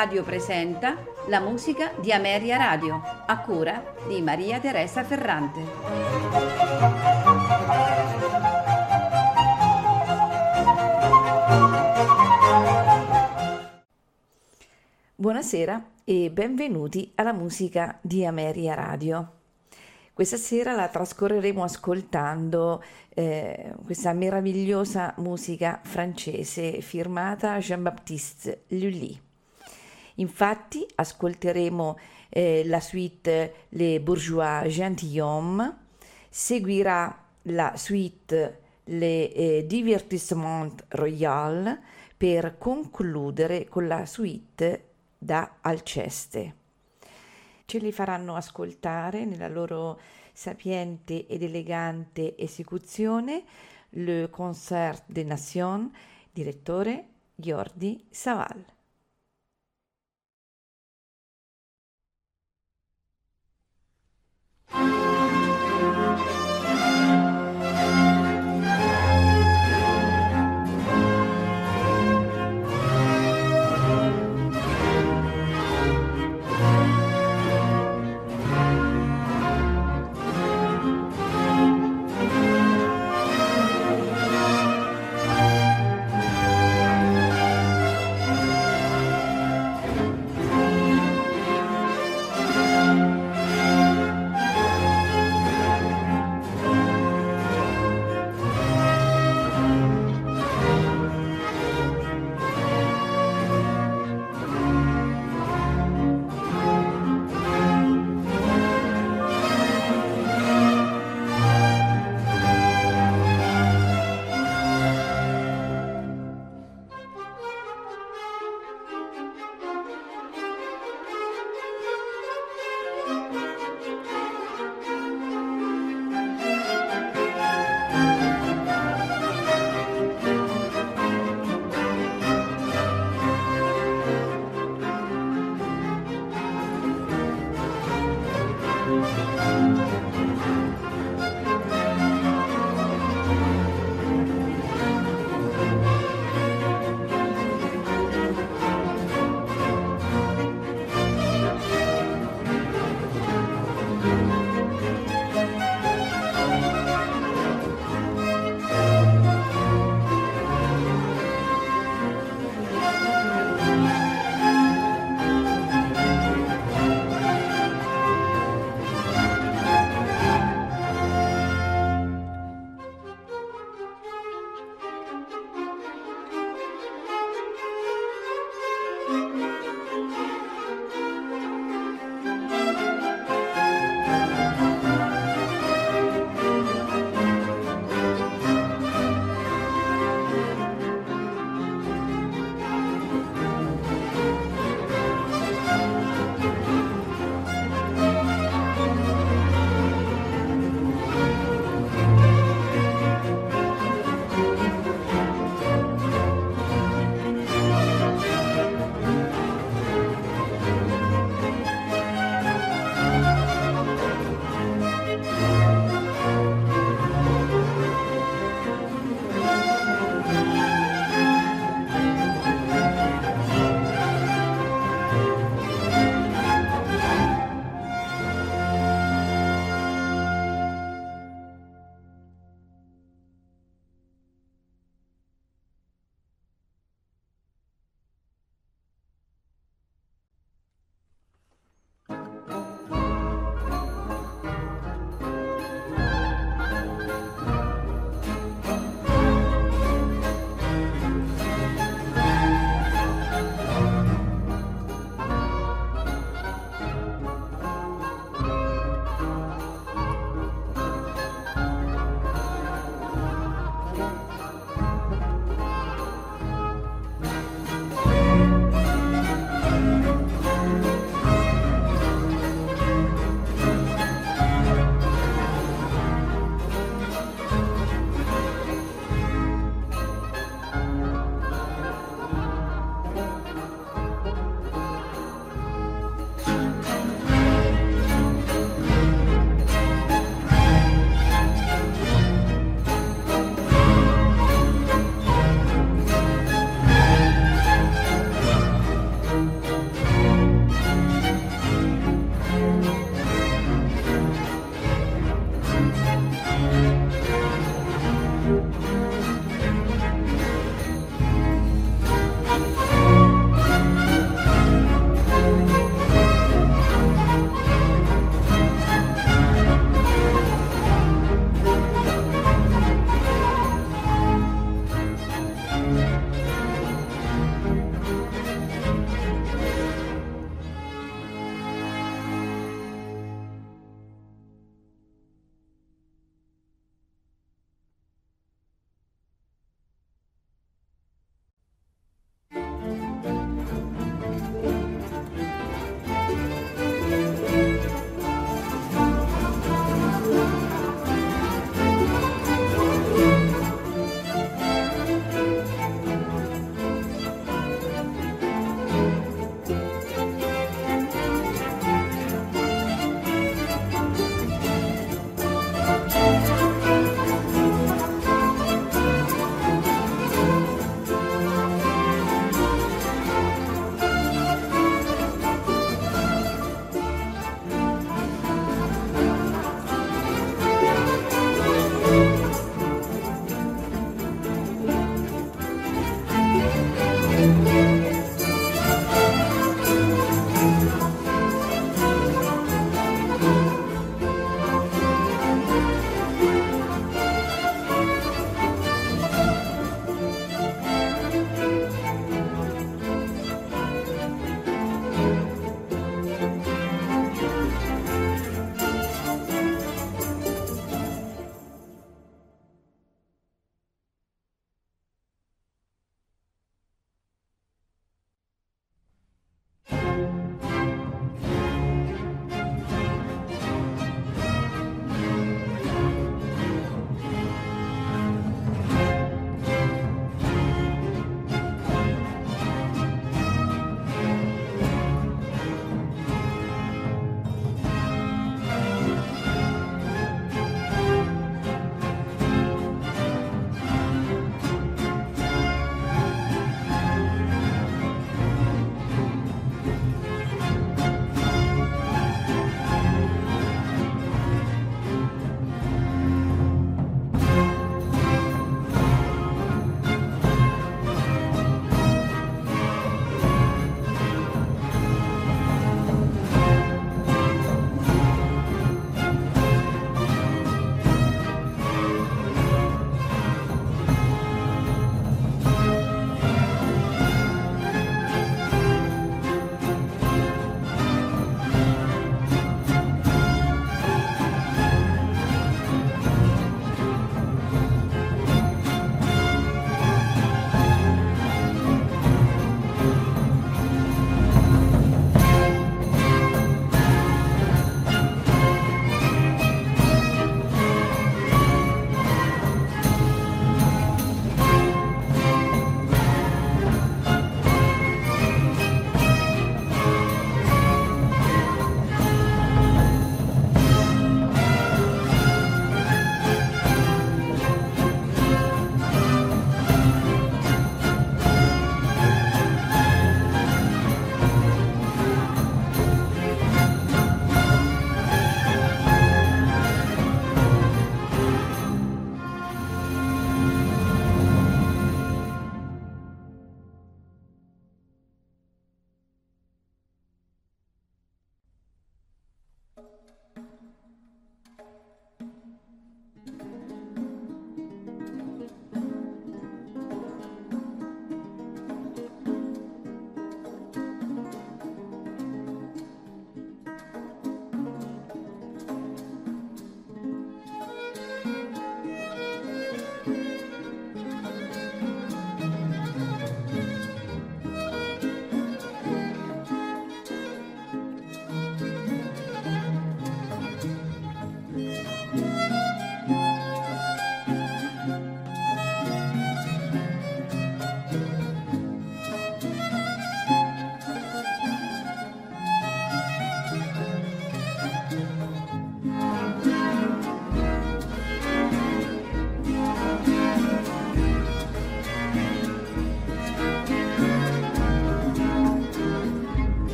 Radio presenta la musica di Ameria Radio, a cura di Maria Teresa Ferrante. Buonasera e benvenuti alla musica di Ameria Radio. Questa sera la trascorreremo ascoltando eh, questa meravigliosa musica francese firmata Jean-Baptiste Lully. Infatti ascolteremo eh, la suite Les Bourgeois Gentilhommes, seguirà la suite Les eh, Divertissements Royal per concludere con la suite da Alceste. Ce li faranno ascoltare nella loro sapiente ed elegante esecuzione Le Concert des Nations, direttore Jordi Saval.